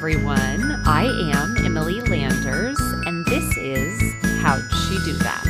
everyone. I am Emily Landers, and this is How'd She Do That?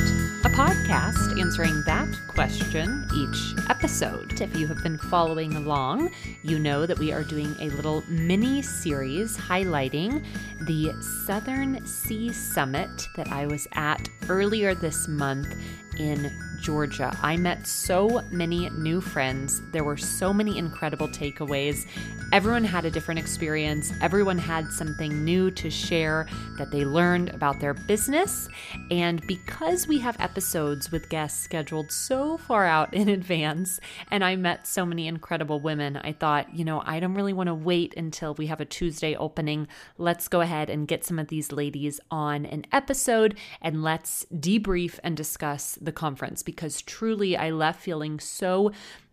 A podcast answering that question each episode. If you have been following along, you know that we are doing a little mini series highlighting the Southern C Summit that I was at earlier this month in Georgia. I met so many new friends. There were so many incredible takeaways. Everyone had a different experience. Everyone had something new to share that they learned about their business. And because we have episodes with guests scheduled so far out in advance, and I met so many incredible women, I thought, you know, I don't really want to wait until we have a Tuesday opening. Let's go ahead and get some of these ladies on an episode and let's debrief and discuss the conference because truly I left feeling so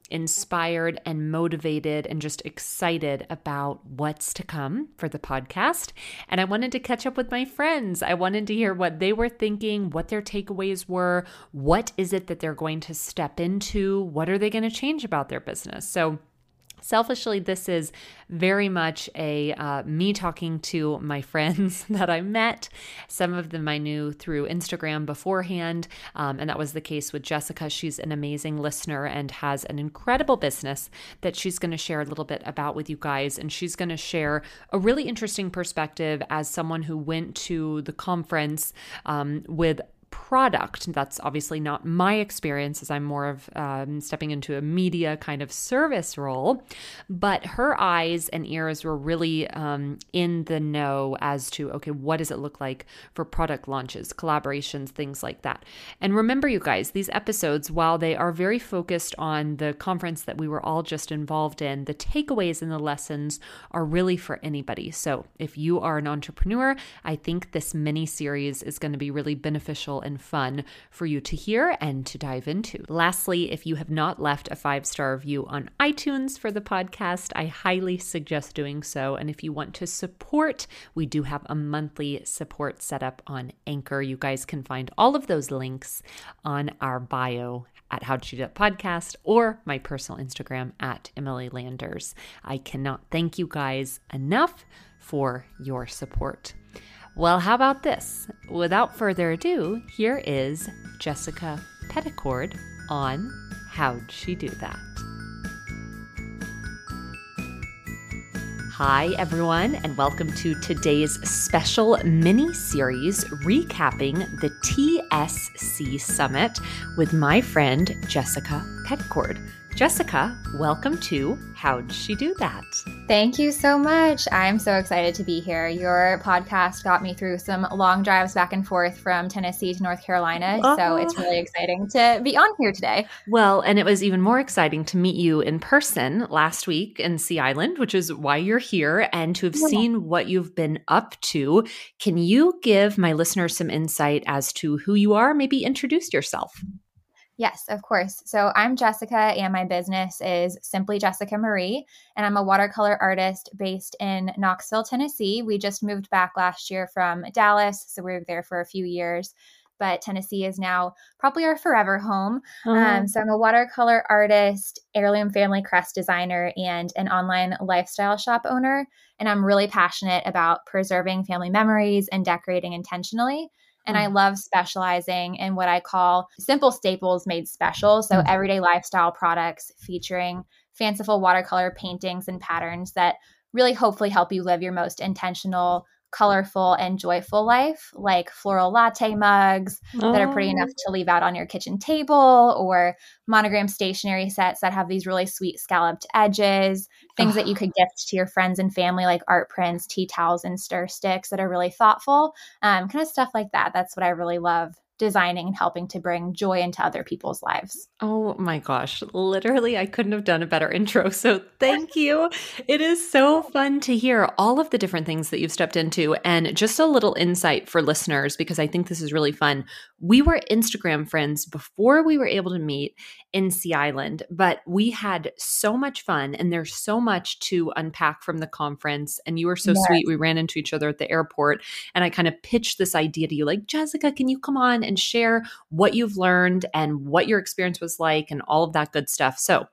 inspired and motivated and just excited about what's to come for the podcast. And I wanted to catch up with my friends. I wanted to hear what they were thinking, what their takeaways were, what is it that they're going to step into, what are they going to change about their business. So, Selfishly, this is very much a uh, me talking to my friends that I met. Some of them I knew through Instagram beforehand, um, and that was the case with Jessica. She's an amazing listener and has an incredible business that she's going to share a little bit about with you guys. And she's going to share a really interesting perspective as someone who went to the conference um, with product. That's obviously not my experience, as I'm more of um, stepping into a media kind of service role. But her eyes and ears were really um, in the know as to okay, what does it look like for product launches, collaborations, things like that. And remember, you guys, these episodes, while they are very focused on the conference that we were all just involved in, the takeaways and the lessons are really for anybody. So if you are an entrepreneur, I think this mini series is going to be really beneficial and fun for you to hear and to dive into. Lastly, if you have not left a five star review on iTunes for the podcast, I highly suggest doing so. And if you want to support, we do have a monthly support set up on Anchor. You guys can find all of those links on our bio at How to Do That Podcast or my personal Instagram at Emily Landers. I cannot thank you guys enough for your support. Well, how about this? Without further ado, here is Jessica Petticord on How'd She Do That? Hi, everyone, and welcome to today's special mini series recapping the TSC Summit with my friend Jessica Petticord. Jessica, welcome to How'd She Do That? Thank you so much. I'm so excited to be here. Your podcast got me through some long drives back and forth from Tennessee to North Carolina. So oh. it's really exciting to be on here today. Well, and it was even more exciting to meet you in person last week in Sea Island, which is why you're here, and to have yeah. seen what you've been up to. Can you give my listeners some insight as to who you are? Maybe introduce yourself. Yes, of course. So I'm Jessica, and my business is Simply Jessica Marie, and I'm a watercolor artist based in Knoxville, Tennessee. We just moved back last year from Dallas, so we were there for a few years. But Tennessee is now probably our forever home. Uh-huh. Um, so I'm a watercolor artist, heirloom family crest designer, and an online lifestyle shop owner. And I'm really passionate about preserving family memories and decorating intentionally. And I mm. love specializing in what I call simple staples made special. So, mm-hmm. everyday lifestyle products featuring fanciful watercolor paintings and patterns that really hopefully help you live your most intentional colorful and joyful life, like floral latte mugs oh. that are pretty enough oh. to leave out on your kitchen table, or monogram stationery sets that have these really sweet scalloped edges, things oh. that you could gift to your friends and family, like art prints, tea towels, and stir sticks that are really thoughtful, um, kind of stuff like that. That's what I really love designing and helping to bring joy into other people's lives. Oh my gosh, literally, I couldn't have done a better intro. So thank you. It is so fun to hear all of the different things that you've stepped into and just a little insight for listeners because I think this is really fun. We were Instagram friends before we were able to meet in Sea Island, but we had so much fun and there's so much to unpack from the conference. And you were so yes. sweet. We ran into each other at the airport and I kind of pitched this idea to you like, Jessica, can you come on and share what you've learned and what your experience was like and all of that good stuff. So,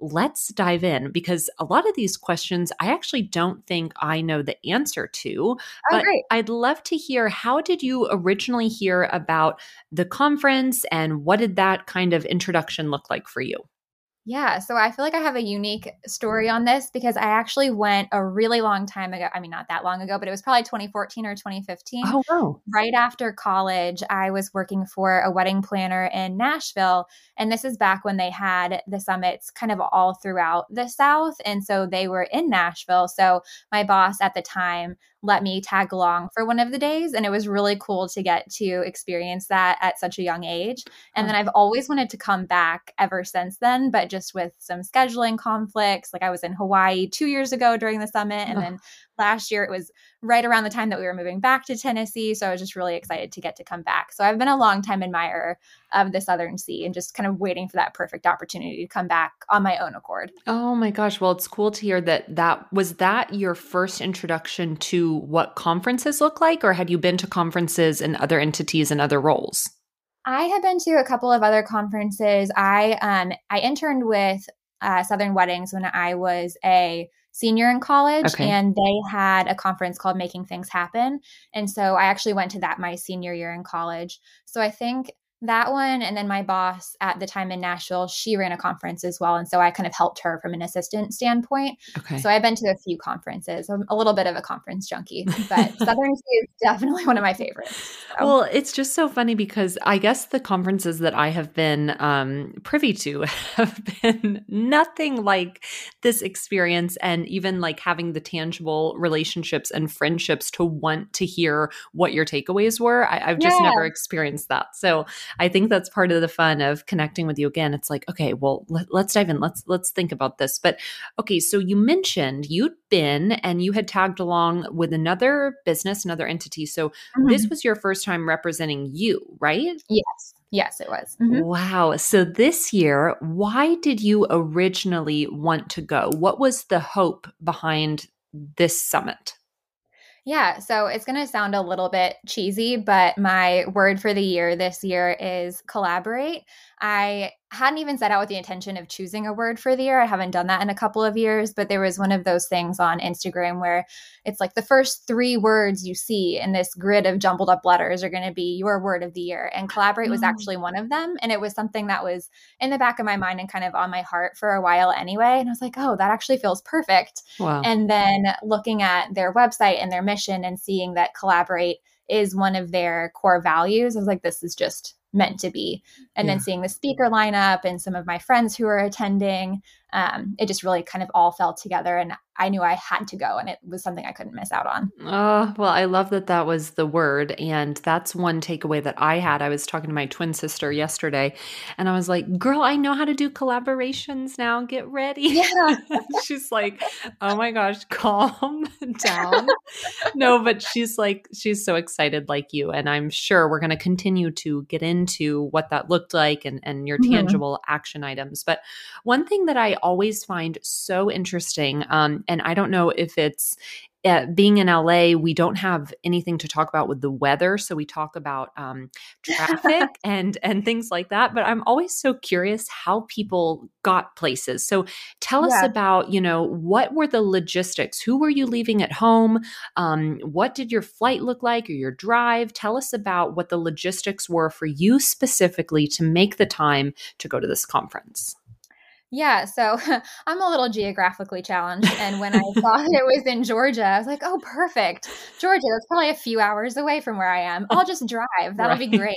let's dive in because a lot of these questions I actually don't think I know the answer to. Oh, but great. I'd love to hear how did you originally hear about the conference and what did that kind of introduction look like for you? Yeah, so I feel like I have a unique story on this because I actually went a really long time ago. I mean, not that long ago, but it was probably 2014 or 2015. Oh, wow. Right after college, I was working for a wedding planner in Nashville. And this is back when they had the summits kind of all throughout the South. And so they were in Nashville. So my boss at the time let me tag along for one of the days. And it was really cool to get to experience that at such a young age. And oh. then I've always wanted to come back ever since then, but just with some scheduling conflicts. Like I was in Hawaii two years ago during the summit. And then last year it was right around the time that we were moving back to Tennessee. So I was just really excited to get to come back. So I've been a long time admirer of the Southern C and just kind of waiting for that perfect opportunity to come back on my own accord. Oh my gosh. Well, it's cool to hear that that was that your first introduction to what conferences look like or had you been to conferences and other entities and other roles? I have been to a couple of other conferences. I um I interned with uh, Southern Weddings when I was a senior in college Okay. and they had a conference called Making Things Happen. And so I actually went to that my senior year in college. So I think that one and then my boss at the time in Nashville, she ran a conference as well and so I kind of helped her from an assistant standpoint. Okay. So I've been to a few conferences. I'm a little bit of a conference junkie, but Southern C is definitely one of my favorites. So. Well, it's just so funny because I guess the conferences that I have been um, privy to have been nothing like this experience, and even like having the tangible relationships and friendships to want to hear what your takeaways were. I, I've just Yeah. never experienced that, so I think that's part of the fun of connecting with you again. It's like, okay, well, let, let's dive in. Let's let's think about this. But okay, so you mentioned you'd been and you had tagged along with another business, another entity. So this Mhm. was your first time representing you, right? yes. Yes, it was. Mhm. Wow. So this year, why did you originally want to go? What was the hope behind this summit? Yeah, so it's going to sound a little bit cheesy, but my word for the year this year is collaborate. I hadn't even set out with the intention of choosing a word for the year. I haven't done that in a couple of years, but there was one of those things on Instagram where it's like the first three words you see in this grid of jumbled up letters are going to be your word of the year. And collaborate was Oh. actually one of them. And it was something that was in the back of my mind and kind of on my heart for a while anyway. And I was like, oh, that actually feels perfect. Wow. And then looking at their website and their mission and seeing that collaborate is one of their core values, I was like, this is just meant to be. And Yeah. then seeing the speaker lineup and some of my friends who are attending, um, it just really kind of all fell together. And I knew I had to go, and it was something I couldn't miss out on. Oh, well, I love that that was the word. And that's one takeaway that I had. I was talking to my twin sister yesterday, and I was like, girl, I know how to do collaborations now. Get ready. Yeah. she's like, oh my gosh, calm down. no, but she's like, she's so excited like you. And I'm sure we're going to continue to get into what that looked like and, and your Mhm. tangible action items. But one thing that I always find so interesting, um, and I don't know if it's uh, being in LA, we don't have anything to talk about with the weather, so we talk about um, traffic and and things like that. But I'm always so curious how people got places. So tell us about you know what were the logistics? Who were you leaving at home? Um, what did your flight look like or your drive? Tell us about what the logistics were for you specifically to make the time to go to this conference. Yeah, so I'm a little geographically challenged. And when I saw that it was in Georgia, I was like, oh, perfect. Georgia, that's probably a few hours away from where I am. I'll just drive. That'll be great.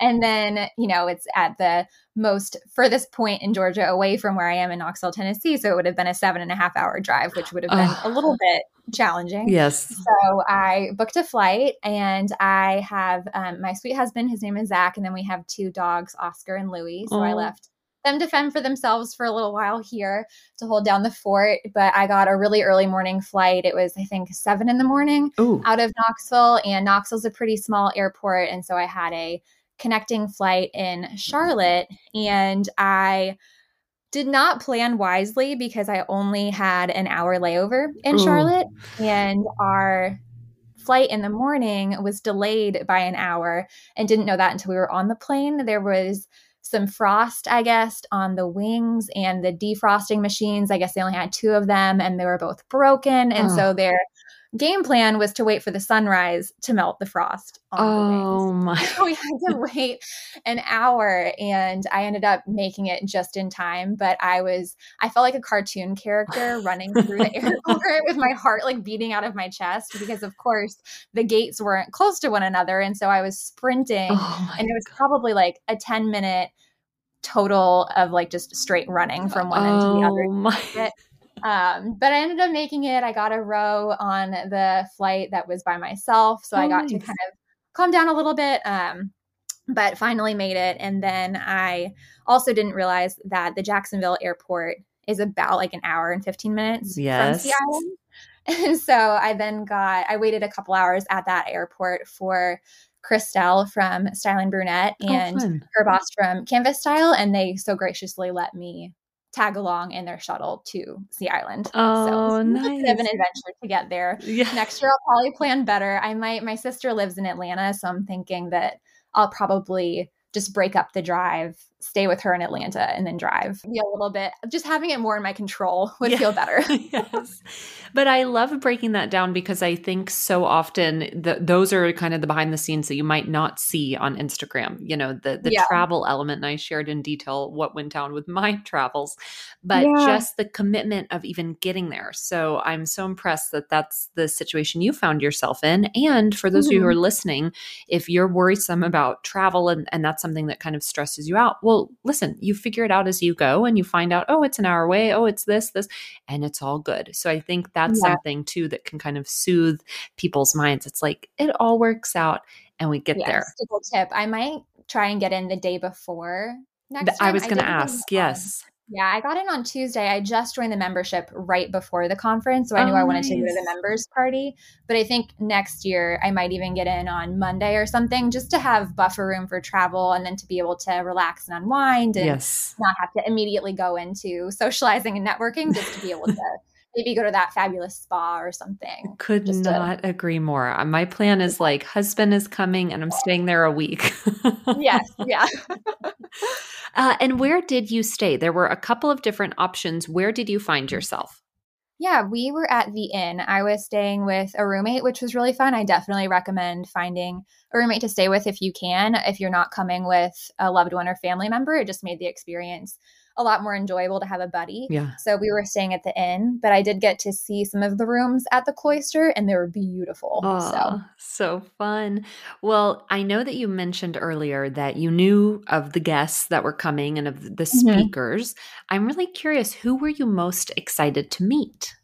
And then, you know, it's at the most furthest point in Georgia away from where I am in Knoxville, Tennessee. So it would have been a seven and a half hour drive, which would have been a little bit challenging. Yes. So I booked a flight and I have um, my sweet husband, his name is Zach, and then we have two dogs, Oscar and Louie. So I left them to fend for themselves for a little while here to hold down the fort. But I got a really early morning flight. It was, I think, seven in the morning Ooh. out of Knoxville, and Knoxville's a pretty small airport. And so I had a connecting flight in Charlotte, and I did not plan wisely because I only had an hour layover in Ooh. Charlotte, and our flight in the morning was delayed by an hour and didn't know that until we were on the plane. There was some frost, I guess, on the wings and the defrosting machines. I guess they only had two of them and they were both broken. And oh. so their game plan was to wait for the sunrise to melt the frost oh my so we had to wait an hour and i ended up making it just in time but i was i felt like a cartoon character running through the airport with my heart like beating out of my chest because of course the gates weren't close to one another and so i was sprinting oh and it was probably like a 10 minute total of like just straight running from one oh end to the other. Oh my. Um, but I ended up making it. I got a row on the flight that was by myself. So oh, I got nice. to kind of calm down a little bit. Um, but finally made it. And then I also didn't realize that the Jacksonville airport is about like an hour and 15 minutes yes. from Sea Island. And so I then got, I waited a couple hours at that airport for Christelle from Style Brunette oh, and oh, her boss from Canvas Style. And they so graciously let me tag along in their shuttle to the Island. Oh, so nice. bit of an adventure to get there. Yeah. Next year, I'll probably plan better. I might, my sister lives in Atlanta, so I'm thinking that I'll probably just break up the drive stay with her in Atlanta and then drive. Be a little bit just having it more in my control would yeah. feel better. yes. But I love breaking that down because I think so often that those are kind of the behind the scenes that you might not see on Instagram. You know, the the yeah. travel element and I shared in detail what went down with my travels, but yeah. just the commitment of even getting there. So I'm so impressed that that's the situation you found yourself in and for those mm-hmm. of you who are mm-hmm. listening, if you're worrisome about travel and and that's something that kind of stresses you out, well well, listen, you figure it out as you go and you find out, oh, it's an hour away. Oh, it's this, this, and it's all good. So I think that's yeah. something too that can kind of soothe people's minds. It's like it all works out and we get yes, there. tip. I might try and get in the day before next I was going to ask. Yes. Yeah, I got in on Tuesday. I just joined the membership right before the conference, so I knew oh, I wanted nice. to go to the members party. But I think next year I might even get in on Monday or something just to have buffer room for travel and then to be able to relax and unwind and yes. not have to immediately go into socializing and networking just to be able to maybe go to that fabulous spa or something. Could not to- agree more. Uh, my plan is like husband is coming and I'm staying there a week. yes, yeah. uh, and where did you stay? There were a couple of different options. Where did you find yourself? Yeah, we were at the inn. I was staying with a roommate, which was really fun. I definitely recommend finding a roommate to stay with if you can. If you're not coming with a loved one or family member, it just made the experience a lot more enjoyable to have a buddy. Yeah. So we were staying at the inn, but I did get to see some of the rooms at the cloister and they were beautiful. Oh, so so fun. Well, I know that you mentioned earlier that you knew of the guests that were coming and of the mm-hmm. speakers. Mm-hmm. I'm really curious who were you most excited to meet?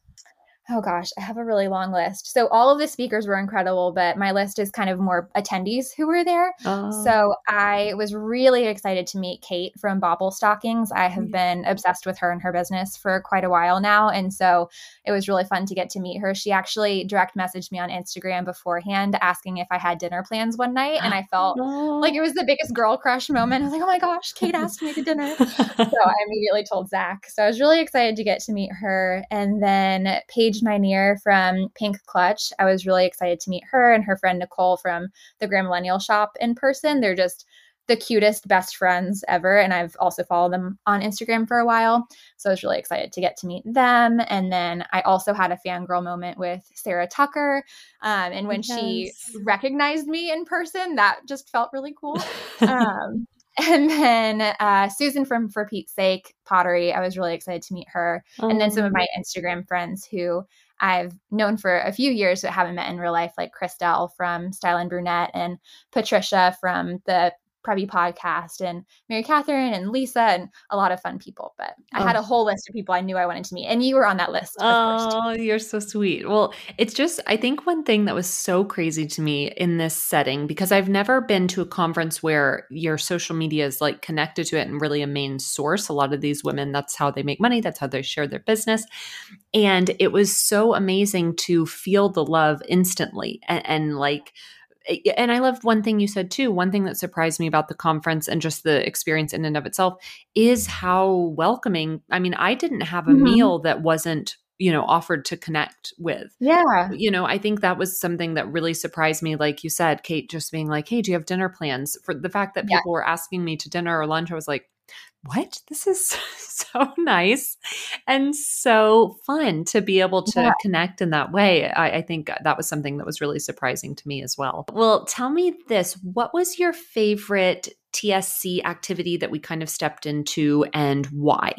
Oh gosh, I have a really long list. So all of the speakers were incredible, but my list is kind of more attendees who were there. Oh. So I was really excited to meet Kate from Bauble Stockings. I have mm. been obsessed with her and her business for quite a while now. And so it was really fun to get to meet her. She actually direct messaged me on Instagram beforehand asking if I had dinner plans one night. And I felt oh. like it was the biggest girl crush moment. I was like, oh my gosh, Kate asked me to dinner. so I immediately told Zach. So I was really excited to get to meet her. And then Paige Minear from Pink Clutch. I was really excited to meet her and her friend Nicole from the Grand Millennial Shop in person. They're just the cutest best friends ever. And I've also followed them on Instagram for a while. So I was really excited to get to meet them. And then I also had a fangirl moment with Sarah Tucker. Um, and when yes. she recognized me in person, that just felt really cool. um, and then uh, Susan from For Pete's Sake Pottery, I was really excited to meet her. Oh. And then some of my oh. Instagram friends who I've known for a few years but haven't met in real life, like Christelle from Style and Brunette and Patricia from the Preppy podcast and Mary Catherine and Lisa and a lot of fun people. But I oh. had a whole list of people I knew I wanted to meet, and you were on that list. Oh, you're so sweet. Well, it's just, I think one thing that was so crazy to me in this setting, because I've never been to a conference where your social media is like connected to it and really a main source. A lot of these women, that's how they make money, that's how they share their business. And it was so amazing to feel the love instantly and, and like, and I love one thing you said too. One thing that surprised me about the conference and just the experience in and of itself is how welcoming. I mean, I didn't have a mm-hmm. meal that wasn't you know, offered to connect with. Yeah. You know, I think that was something that really surprised me. Like you said, Kate just being like, hey, do you have dinner plans? For the fact that people yeah. were asking me to dinner or lunch, I was like, what? This is so nice and so fun to be able to yeah. connect in that way. I, I, think that was something that was really surprising to me as well. Well, tell me this what was your favorite TSC activity that we kind of stepped into and why?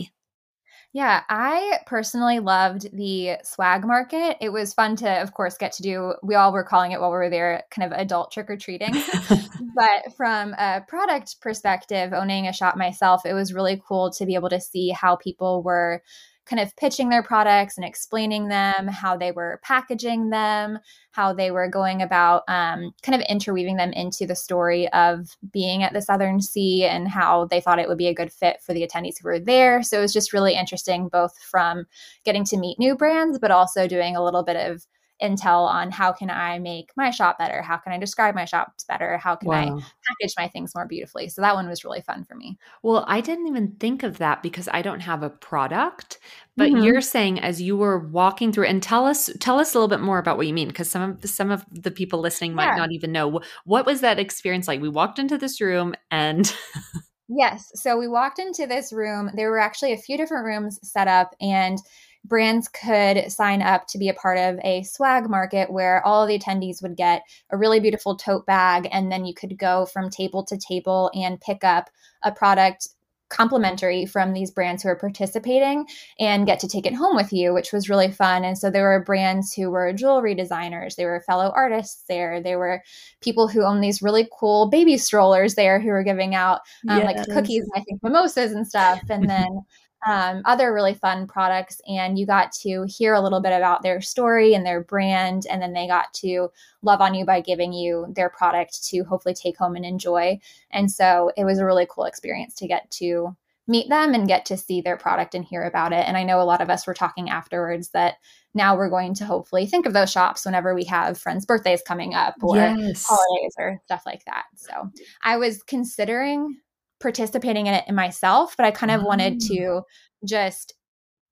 Yeah, I personally loved the swag market. It was fun to, of course, get to do, we all were calling it while we were there, kind of adult trick or treating. but from a product perspective, owning a shop myself, it was really cool to be able to see how people were kind of pitching their products and explaining them, how they were packaging them, how they were going about um, kind of interweaving them into the story of being at the Southern C and how they thought it would be a good fit for the attendees who were there. So it was just really interesting, both from getting to meet new brands, but also doing a little bit of intel on how can I make my shop better? How can I describe my shops better? How can wow. I package my things more beautifully? So that one was really fun for me. Well, I didn't even think of that because I don't have a product, but mm-hmm. you're saying as you were walking through and tell us tell us a little bit more about what you mean because some of some of the people listening might yeah. not even know what was that experience like? We walked into this room and Yes. So we walked into this room. There were actually a few different rooms set up and brands could sign up to be a part of a swag market where all the attendees would get a really beautiful tote bag and then you could go from table to table and pick up a product complimentary from these brands who are participating and get to take it home with you, which was really fun. And so there were brands who were jewelry designers, there were fellow artists there, there were people who own these really cool baby strollers there who were giving out um, yes. like cookies and I think mimosas and stuff. And then um, other really fun products. And you got to hear a little bit about their story and their brand. And then they got to love on you by giving you their product to hopefully take home and enjoy. And so it was a really cool experience to get to meet them and get to see their product and hear about it. And I know a lot of us were talking afterwards that now we're going to hopefully think of those shops whenever we have friends' birthdays coming up or yes. holidays or stuff like that. So I was considering participating in it in myself, but I kind of oh. wanted to mm. just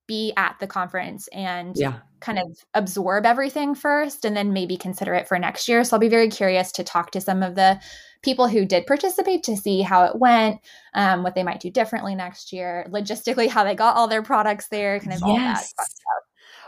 be at the conference and yeah. kind of absorb everything first and then maybe consider it for next year. So I'll be very curious to talk to some of the people who did participate to see how it went, um, what they might do differently next year, logistically, how they got all their products there, kind of yes. all that stuff.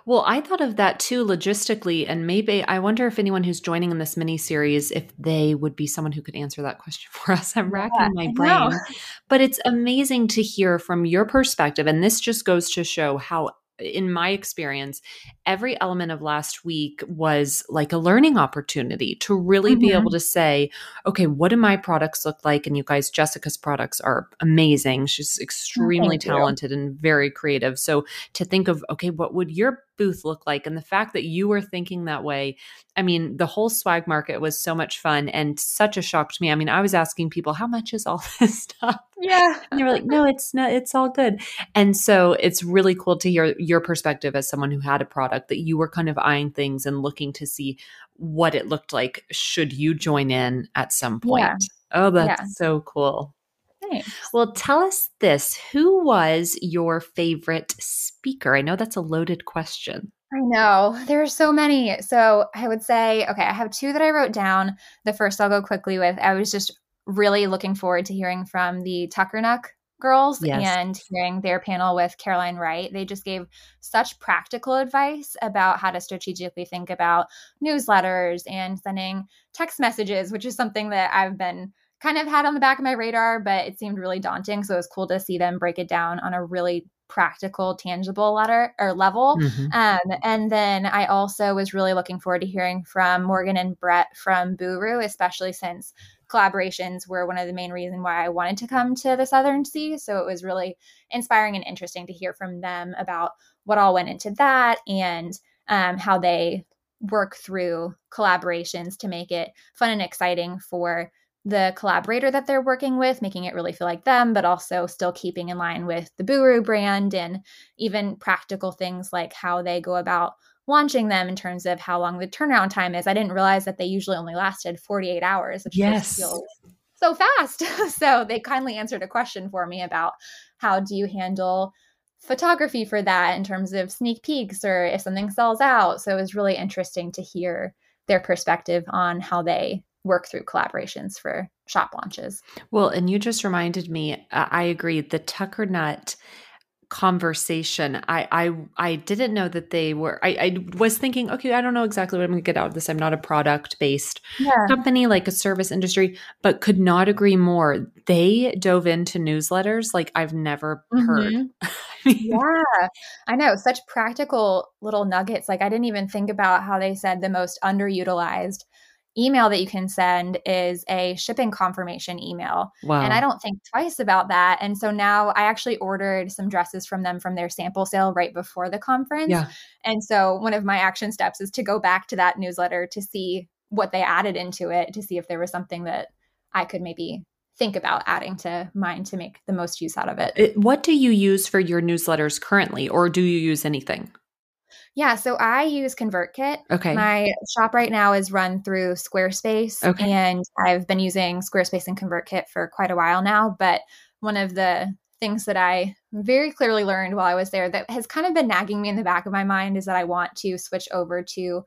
Well, I thought of that too logistically, and maybe I wonder if anyone who's joining in this mini series, if they would be someone who could answer that question for us. I'm racking my brain, but it's amazing to hear from your perspective, and this just goes to show how in my experience, every element of last week was like a learning opportunity to really mm-hmm. be able to say, okay, what do my products look like? And you guys, Jessica's products are amazing. She's extremely talented you. and very creative. So to think of, okay, what would your booth look like? And the fact that you were thinking that way, I mean, the whole swag market was so much fun and such a shock to me. I mean, I was asking people, how much is all this stuff? Yeah. And they were like, no, it's not, it's all good. And so it's really cool to hear your perspective as someone who had a product that you were kind of eyeing things and looking to see what it looked like should you join in at some point. Yeah. Oh, that's yeah. so cool. Well, tell us this who was your favorite speaker? I know that's a loaded question. I know. There are so many. So I would say, okay, I have two that I wrote down. The first I'll go quickly with. I was just really looking forward to hearing from the Tuckernuck girls yes. and hearing their panel with Caroline Wright. They just gave such practical advice about how to strategically think about newsletters and sending text messages, which is something that I've been kind of had on the back of my radar, but it seemed really daunting. So it was cool to see them break it down on a really practical, tangible letter or level. Mm-hmm. Um, and then I also was really looking forward to hearing from Morgan and Brett from Buru, especially since collaborations were one of the main reasons why I wanted to come to the Southern C. So it was really inspiring and interesting to hear from them about what all went into that and um, how they work through collaborations to make it fun and exciting for the collaborator that they're working with, making it really feel like them, but also still keeping in line with the Buru brand and even practical things like how they go about launching them in terms of how long the turnaround time is. I didn't realize that they usually only lasted 48 hours, which yes. feels so fast. so they kindly answered a question for me about how do you handle photography for that in terms of sneak peeks or if something sells out. So it was really interesting to hear their perspective on how they work through collaborations for shop launches. Well, and you just reminded me, uh, I agree, the Tuckernuck conversation i i i didn't know that they were i i was thinking okay i don't know exactly what i'm going to get out of this i'm not a product based yeah. company like a service industry but could not agree more they dove into newsletters like i've never mm-hmm. heard yeah i know such practical little nuggets like i didn't even think about how they said the most underutilized email that you can send is a shipping confirmation email. Wow. And I don't think twice about that. And so now I actually ordered some dresses from them from their sample sale right before the conference. Yeah. And so one of my action steps is to go back to that newsletter to see what they added into it, to see if there was something that I could maybe think about adding to mine to make the most use out of it. it what do you use for your newsletters currently, or do you use anything? Yeah, so I use ConvertKit. Okay. My shop right now is run through Squarespace. Okay. And I've been using Squarespace and ConvertKit for quite a while now. But one of the things that I very clearly learned while I was there that has kind of been nagging me in the back of my mind is that I want to switch over to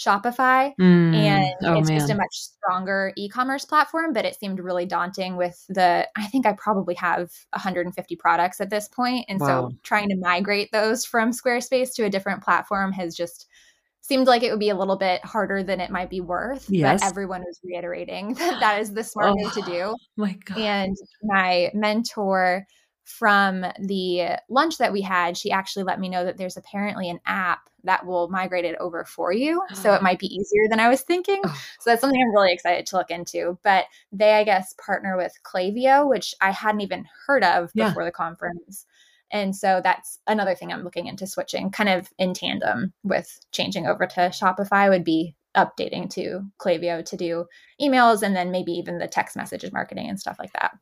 Shopify. Mm, and oh it's man. just a much stronger e commerce platform, but it seemed really daunting with the, I think I probably have 150 products at this point. And wow. so trying to migrate those from Squarespace to a different platform has just seemed like it would be a little bit harder than it might be worth. Yes. But everyone was reiterating that that is the smart oh, thing to do. My God. And my mentor, from the lunch that we had, she actually let me know that there's apparently an app that will migrate it over for you. So it oh. might be easier than I was thinking. Oh. So that's something I'm really excited to look into. But they, I guess, partner with Klaviyo, which I hadn't even heard of yeah. before the conference. And so that's another thing I'm looking into switching kind of in tandem with changing over to Shopify would be updating to Klaviyo to do emails and then maybe even the text messages marketing and stuff like that.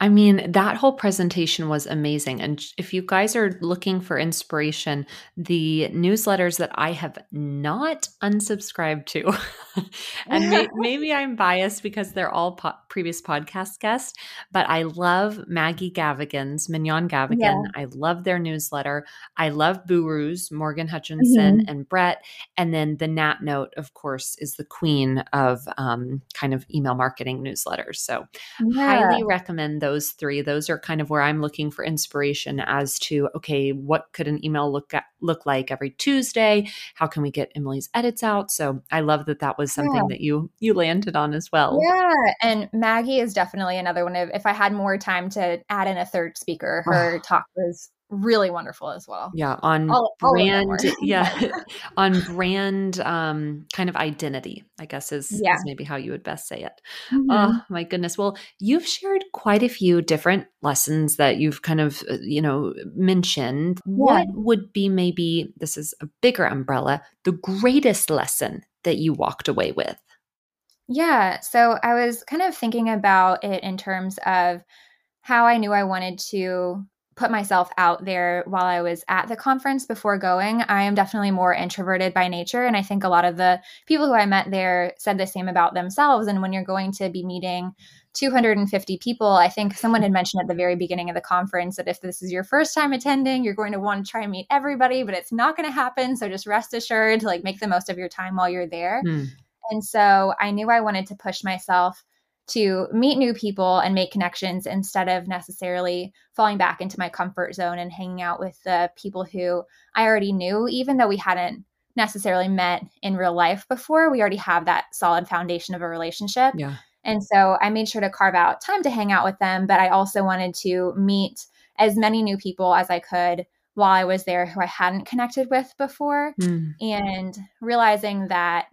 I mean, that whole presentation was amazing. And if you guys are looking for inspiration, the newsletters that I have not unsubscribed to, and may- maybe I'm biased because they're all po- previous podcast guests, but I love Maggie Gavigan's, Mignonne Gavigan. Yeah. I love their newsletter. I love Buru's, Morgan Hutchinson mm-hmm. and Brett. And then the Nat Note, of course, is the queen of um, kind of email marketing newsletters. So, yeah. highly recommend those three. Those are kind of where I'm looking for inspiration as to okay, what could an email look at, look like every Tuesday? How can we get Emily's edits out? So I love that that was something yeah. that you you landed on as well. Yeah, and Maggie is definitely another one of if I had more time to add in a third speaker, her talk was really wonderful as well. Yeah, on all, brand, all yeah, on brand um, kind of identity, I guess is, yeah. is maybe how you would best say it. Mm-hmm. Oh my goodness! Well, you've shared quite a few different lessons that you've kind of uh, you know mentioned. Yeah. What would be maybe this is a bigger umbrella, the greatest lesson that you walked away with? Yeah, so I was kind of thinking about it in terms of how I knew I wanted to put myself out there while I was at the conference before going. I am definitely more introverted by nature. And I think a lot of the people who I met there said the same about themselves. And when you're going to be meeting 250 people, I think someone had mentioned at the very beginning of the conference that if this is your first time attending, you're going to want to try and meet everybody, but it's not going to happen. So just rest assured like make the most of your time while you're there. Mm. And so I knew I wanted to push myself to meet new people and make connections instead of necessarily falling back into my comfort zone and hanging out with the people who I already knew, even though we hadn't necessarily met in real life before. We already have that solid foundation of a relationship. Yeah. And so I made sure to carve out time to hang out with them, but I also wanted to meet as many new people as I could while I was there who I hadn't connected with before. Mm. And realizing that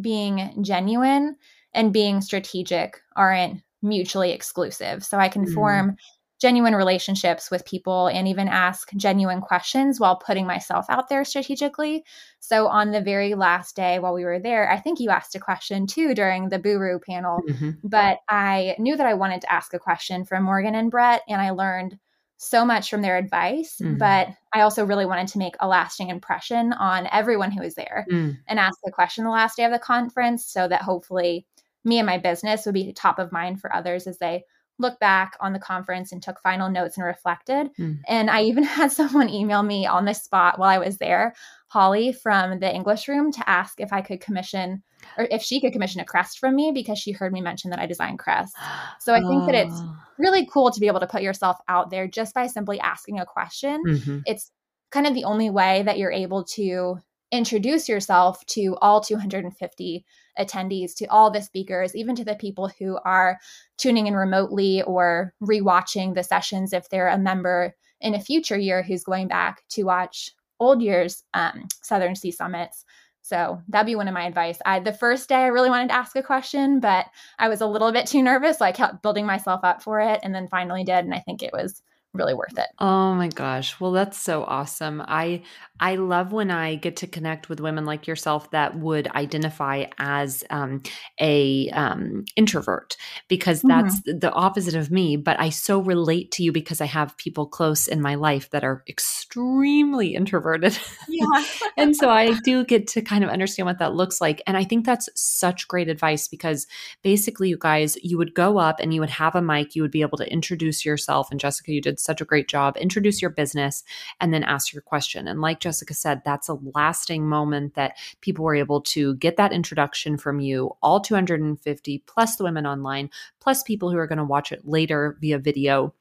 being genuine and being strategic aren't mutually exclusive. So I can mm. form genuine relationships with people and even ask genuine questions while putting myself out there strategically. So on the very last day while we were there, I think you asked a question too during the Buru panel, mm-hmm. but I knew that I wanted to ask a question from Morgan and Brett and I learned so much from their advice, mm-hmm. but I also really wanted to make a lasting impression on everyone who was there mm. and ask the question the last day of the conference so that hopefully me and my business would be top of mind for others as they looked back on the conference and took final notes and reflected. Mm. And I even had someone email me on the spot while I was there, Holly from the English room, to ask if I could commission or if she could commission a crest from me because she heard me mention that I design crests. So I think oh. that it's oh. really cool to be able to put yourself out there just by simply asking a question. Mm-hmm. It's kind of the only way that you're able to introduce yourself to all 250 attendees, to all the speakers, even to the people who are tuning in remotely or rewatching the sessions if they're a member in a future year who's going back to watch old year's um, Southern C Summits. So that'd be one of my advice. I the first day I really wanted to ask a question, but I was a little bit too nervous. So I kept building myself up for it and then finally did. And I think it was really worth it. Oh my gosh. Well, that's so awesome. I I love when I get to connect with women like yourself that would identify as um, a um, introvert because mm-hmm. that's mm-hmm. the opposite of me. But I so relate to you because I have people close in my life that are extremely introverted. Yeah. and so I do get to kind of understand what that looks like. And I think that's such great advice because basically, you guys, you would go up and you would have a mic, you would be able to introduce yourself. And Jessica, you did such a great job. Introduce your business and then ask your question. And like Jessica said, that's a lasting moment that people were able to get that introduction from you, all 250 plus the women online, plus people who are going to watch it later via video.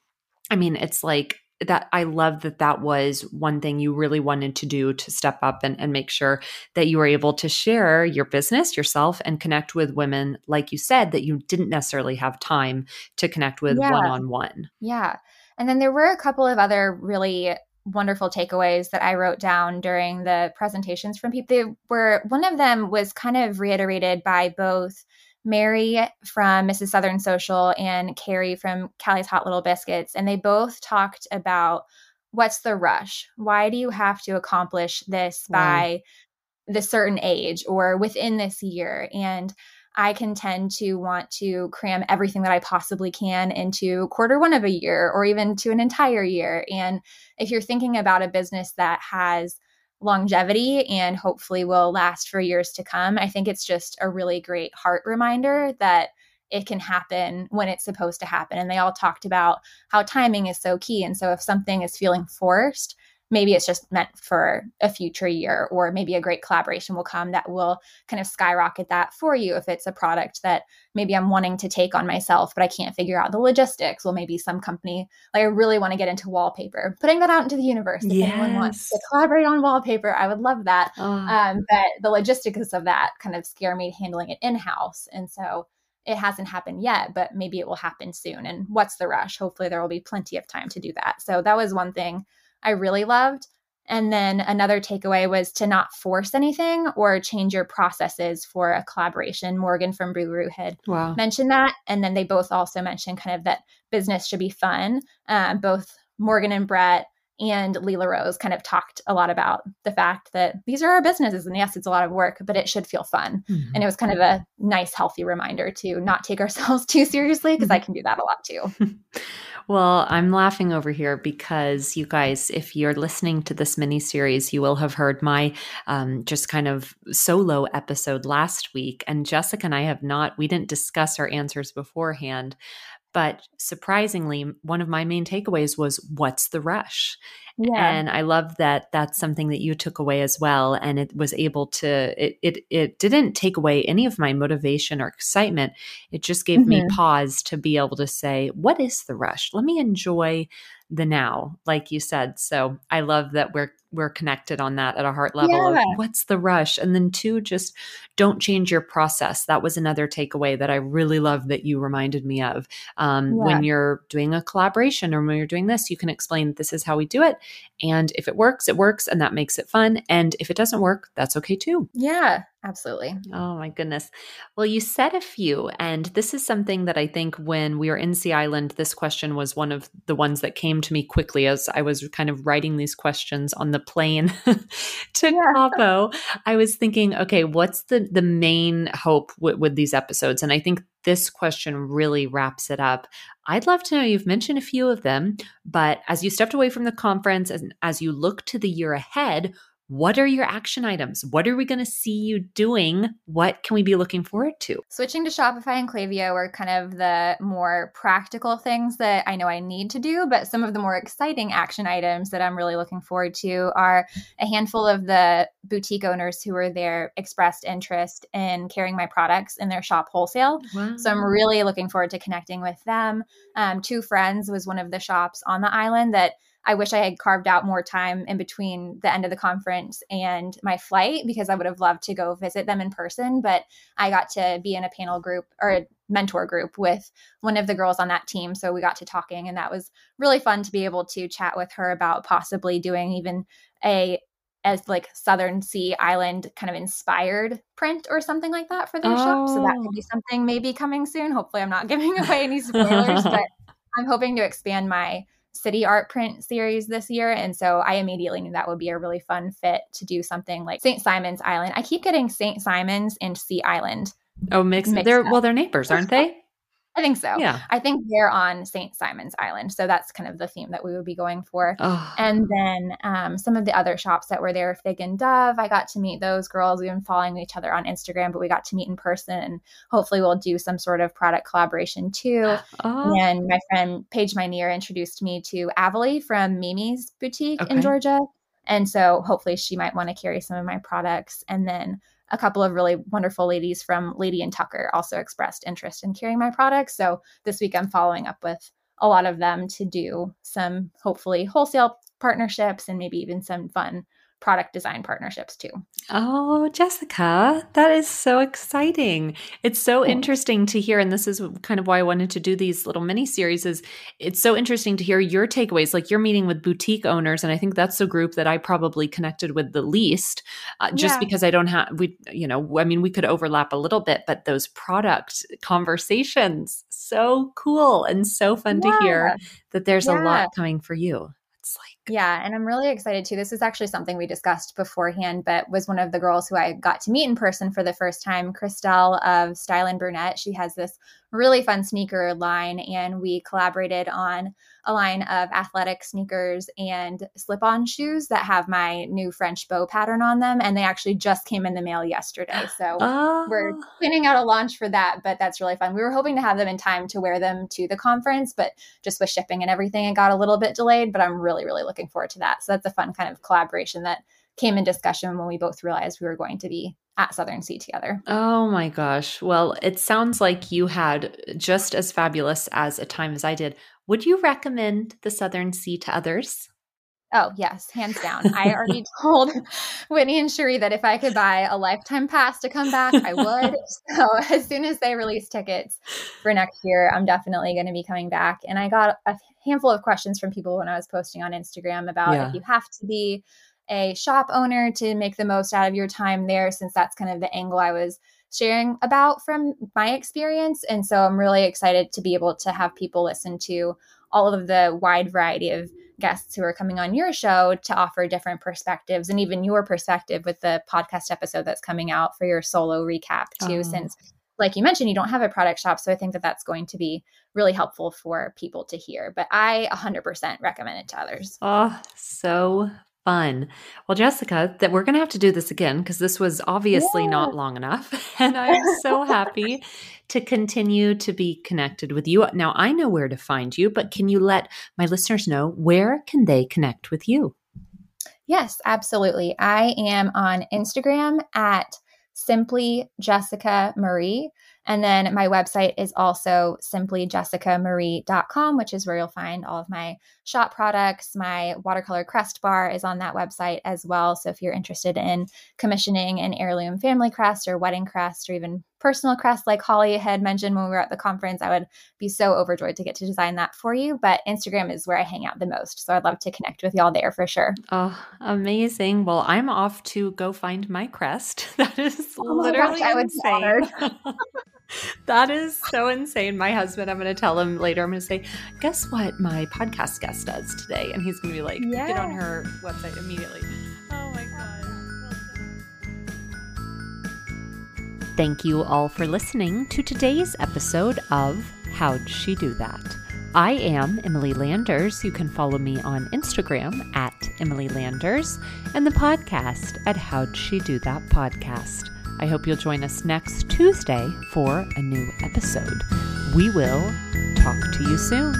I mean, it's like that I love that that was one thing you really wanted to do to step up and, and make sure that you were able to share your business, yourself, and connect with women, like you said, that you didn't necessarily have time to connect with one on one. Yeah. And then there were a couple of other really wonderful takeaways that I wrote down during the presentations from people. They were one of them was kind of reiterated by both Mary from Mrs. Southern Social and Carrie from Callie's Hot Little Biscuits, and they both talked about what's the rush? Why do you have to accomplish this by the certain age or within this year? And I can tend to want to cram everything that I possibly can into quarter one of a year or even to an entire year. And if you're thinking about a business that has longevity and hopefully will last for years to come, I think it's just a really great heart reminder that it can happen when it's supposed to happen. And they all talked about how timing is so key. And so if something is feeling forced, maybe it's just meant for a future year or maybe a great collaboration will come that will kind of skyrocket that for you if it's a product that maybe i'm wanting to take on myself but i can't figure out the logistics well maybe some company like i really want to get into wallpaper putting that out into the universe if yes. anyone wants to collaborate on wallpaper i would love that oh. um, but the logistics of that kind of scare me handling it in-house and so it hasn't happened yet, but maybe it will happen soon. And what's the rush? Hopefully, there will be plenty of time to do that. So, that was one thing I really loved. And then another takeaway was to not force anything or change your processes for a collaboration. Morgan from Buru had wow. mentioned that. And then they both also mentioned kind of that business should be fun. Um, both Morgan and Brett and Lela Rose kind of talked a lot about the fact that these are our businesses. And yes, it's a lot of work, but it should feel fun. Mm-hmm. And it was kind of a nice, healthy reminder to not take ourselves too seriously because I can do that a lot too. Well, I'm laughing over here because you guys, if you're listening to this mini series, you will have heard my um, just kind of solo episode last week. And Jessica and I have not, we didn't discuss our answers beforehand. But surprisingly, one of my main takeaways was what's the rush? Yeah. And I love that that's something that you took away as well. And it was able to, it, it, it didn't take away any of my motivation or excitement. It just gave mm-hmm. me pause to be able to say, what is the rush? Let me enjoy the now, like you said. So I love that we're we're connected on that at a heart level yeah. of what's the rush and then two just don't change your process that was another takeaway that i really love that you reminded me of um, yeah. when you're doing a collaboration or when you're doing this you can explain this is how we do it and if it works it works and that makes it fun and if it doesn't work that's okay too yeah Absolutely. Oh my goodness. Well, you said a few, and this is something that I think when we were in Sea Island, this question was one of the ones that came to me quickly as I was kind of writing these questions on the plane to yeah. Cabo. I was thinking, okay, what's the the main hope with these episodes? And I think this question really wraps it up. I'd love to know you've mentioned a few of them, but as you stepped away from the conference and as you look to the year ahead, what are your action items? What are we going to see you doing? What can we be looking forward to? Switching to Shopify and Klaviyo are kind of the more practical things that I know I need to do, but some of the more exciting action items that I'm really looking forward to are a handful of the boutique owners who were there expressed interest in carrying my products in their shop wholesale. Wow. So I'm really looking forward to connecting with them. Um, Two Friends was one of the shops on the island that I wish I had carved out more time in between the end of the conference and my flight because I would have loved to go visit them in person. But I got to be in a panel group or a mentor group with one of the girls on that team. So we got to talking, and that was really fun to be able to chat with her about possibly doing even a as like Southern Sea Island kind of inspired print or something like that for their oh. shop. So that could be oh. something maybe coming soon. Hopefully, I'm not giving away any spoilers, but I'm hoping to expand my city art print series this year. And so I immediately knew that would be a really fun fit to do something like St. Simon's Island. I keep getting St. Simon's and Sea Island. Oh, mixed. mixed they're up. well, they're neighbors, aren't they? I think so. Yeah. I think they're on St. Simon's Island. So that's kind of the theme that we would be going for. Oh. And then um, some of the other shops that were there, Fig and Dove, I got to meet those girls. We've been following each other on Instagram, but we got to meet in person. And hopefully we'll do some sort of product collaboration too. Oh. And my friend Paige Minear introduced me to Avalie from Mimi's boutique okay. in Georgia. And so hopefully she might want to carry some of my products. And then a couple of really wonderful ladies from Lady and Tucker also expressed interest in carrying my products. So this week I'm following up with a lot of them to do some hopefully wholesale partnerships and maybe even some fun product design partnerships too. Oh, Jessica, that is so exciting. It's so interesting to hear and this is kind of why I wanted to do these little mini series is it's so interesting to hear your takeaways like you're meeting with boutique owners and I think that's the group that I probably connected with the least uh, just yeah. because I don't have we you know, I mean we could overlap a little bit but those product conversations so cool and so fun yeah. to hear that there's yeah. a lot coming for you. Yeah, and I'm really excited too. This is actually something we discussed beforehand, but was one of the girls who I got to meet in person for the first time, Christelle of Style and Brunette. She has this really fun sneaker line, and we collaborated on a line of athletic sneakers and slip on shoes that have my new French bow pattern on them. And they actually just came in the mail yesterday. So oh. we're planning out a launch for that, but that's really fun. We were hoping to have them in time to wear them to the conference, but just with shipping and everything, it got a little bit delayed. But I'm really, really looking forward to that. So that's a fun kind of collaboration that came in discussion when we both realized we were going to be at Southern C together. Oh my gosh. Well, it sounds like you had just as fabulous as a time as I did. Would you recommend the Southern C to others? Oh, yes, hands down. I already told Whitney and Cherie that if I could buy a lifetime pass to come back, I would. so as soon as they release tickets for next year, I'm definitely going to be coming back. And I got a handful of questions from people when I was posting on Instagram about yeah. if you have to be a shop owner to make the most out of your time there, since that's kind of the angle I was sharing about from my experience. And so I'm really excited to be able to have people listen to all of the wide variety of guests who are coming on your show to offer different perspectives and even your perspective with the podcast episode that's coming out for your solo recap too oh. since like you mentioned you don't have a product shop so i think that that's going to be really helpful for people to hear but i 100% recommend it to others oh so fun. Well, Jessica, that we're going to have to do this again because this was obviously yeah. not long enough. And I'm so happy to continue to be connected with you. Now, I know where to find you, but can you let my listeners know where can they connect with you? Yes, absolutely. I am on Instagram at simply Jessica Marie. And then my website is also simplyjessicamarie.com, which is where you'll find all of my shop products. My watercolor crest bar is on that website as well. So if you're interested in commissioning an heirloom family crest or wedding crest or even personal crest, like Holly had mentioned when we were at the conference, I would be so overjoyed to get to design that for you. But Instagram is where I hang out the most. So I'd love to connect with y'all there for sure. Oh, amazing. Well, I'm off to go find my crest. That is oh literally gosh, insane. that is so insane. My husband, I'm going to tell him later, I'm going to say, guess what my podcast guest does today? And he's going to be like, yeah. get on her website immediately. Oh my God. Thank you all for listening to today's episode of How'd She Do That? I am Emily Landers. You can follow me on Instagram at Emily Landers and the podcast at How'd She Do That Podcast. I hope you'll join us next Tuesday for a new episode. We will talk to you soon.